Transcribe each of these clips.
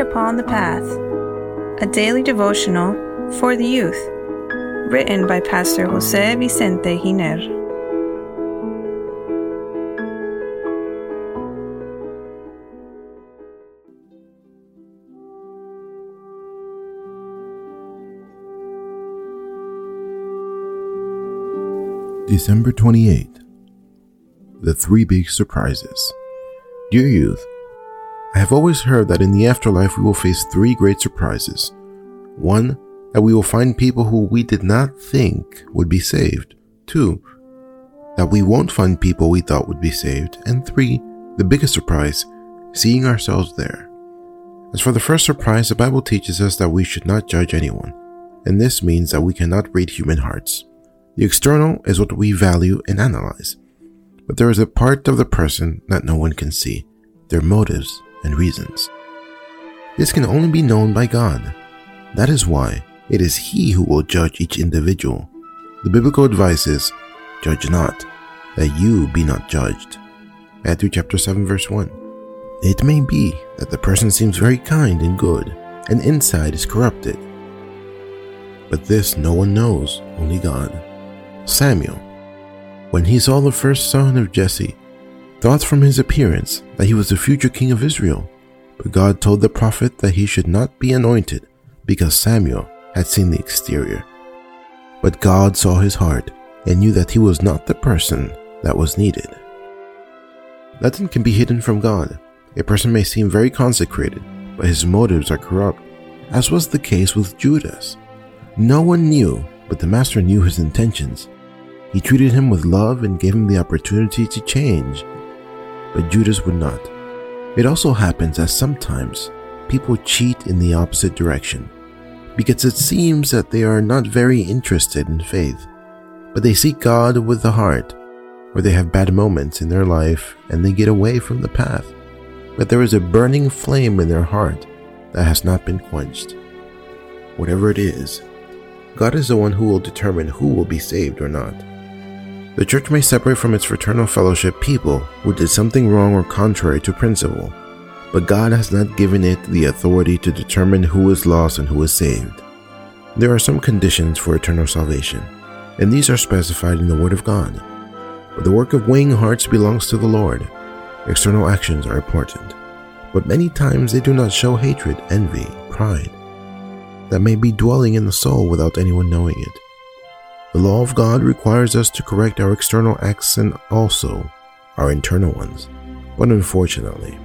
Upon the Path, a daily devotional for the youth, written by Pastor Jose Vicente Giner. December 28th. The Three Big Surprises. Dear youth, I have always heard that in the afterlife we will face three great surprises. One, that we will find people who we did not think would be saved. Two, that we won't find people we thought would be saved. And three, the biggest surprise, seeing ourselves there. As for the first surprise, the Bible teaches us that we should not judge anyone, and this means that we cannot read human hearts. The external is what we value and analyze, but there is a part of the person that no one can see their motives and reasons. This can only be known by God. That is why it is He who will judge each individual. The biblical advice is judge not, that you be not judged. Matthew chapter 7 verse 1. It may be that the person seems very kind and good, and inside is corrupted. But this no one knows, only God. Samuel, when he saw the first son of Jesse, thought from his appearance that he was the future king of Israel. But God told the prophet that he should not be anointed because Samuel had seen the exterior. But God saw his heart and knew that he was not the person that was needed. Nothing can be hidden from God. A person may seem very consecrated, but his motives are corrupt, as was the case with Judas. No one knew but the master knew his intentions. He treated him with love and gave him the opportunity to change. But Judas would not. It also happens that sometimes people cheat in the opposite direction because it seems that they are not very interested in faith, but they seek God with the heart, or they have bad moments in their life and they get away from the path. But there is a burning flame in their heart that has not been quenched. Whatever it is, God is the one who will determine who will be saved or not. The church may separate from its fraternal fellowship people who did something wrong or contrary to principle, but God has not given it the authority to determine who is lost and who is saved. There are some conditions for eternal salvation, and these are specified in the Word of God. But the work of weighing hearts belongs to the Lord. External actions are important, but many times they do not show hatred, envy, pride, that may be dwelling in the soul without anyone knowing it. The law of God requires us to correct our external acts and also our internal ones. But unfortunately,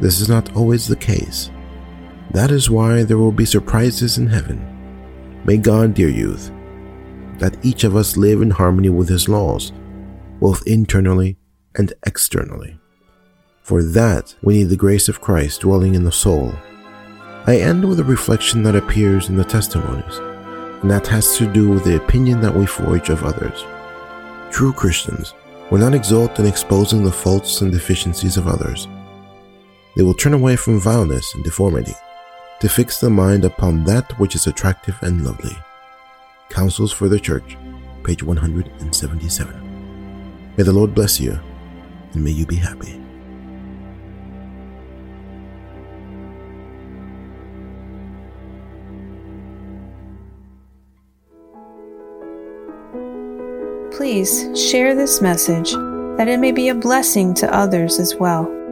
this is not always the case. That is why there will be surprises in heaven. May God, dear youth, that each of us live in harmony with His laws, both internally and externally. For that, we need the grace of Christ dwelling in the soul I end with a reflection that appears in the testimonies, and that has to do with the opinion that we forge of others. True Christians will not exult in exposing the faults and deficiencies of others. They will turn away from vileness and deformity to fix the mind upon that which is attractive and lovely. Counsels for the Church, page 177. May the Lord bless you, and may you be happy. Please share this message that it may be a blessing to others as well.